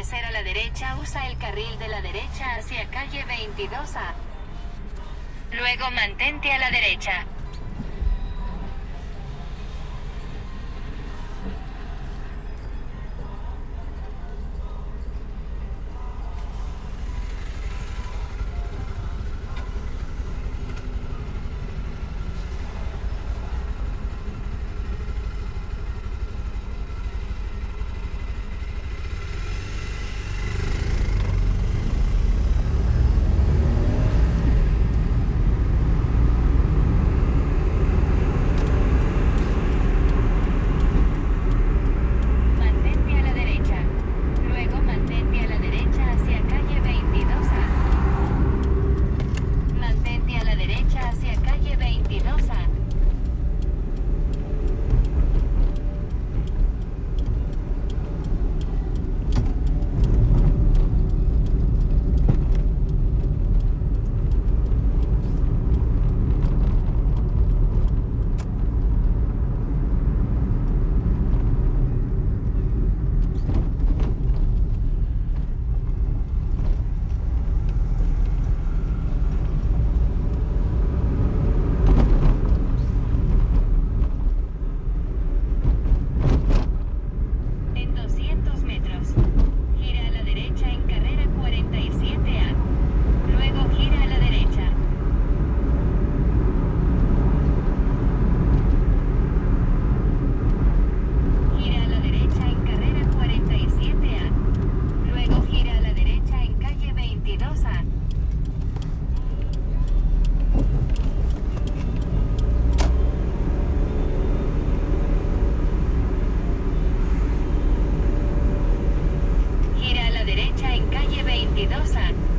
a la derecha usa el carril de la derecha hacia calle 22A. Luego mantente a la derecha. Calle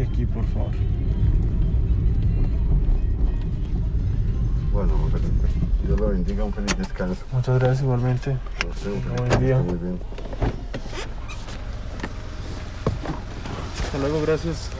Aquí, por favor. Bueno, Felipe, Dios lo bendiga, un feliz descanso. Muchas gracias igualmente. Buen día. Muy bien. Hasta luego, gracias.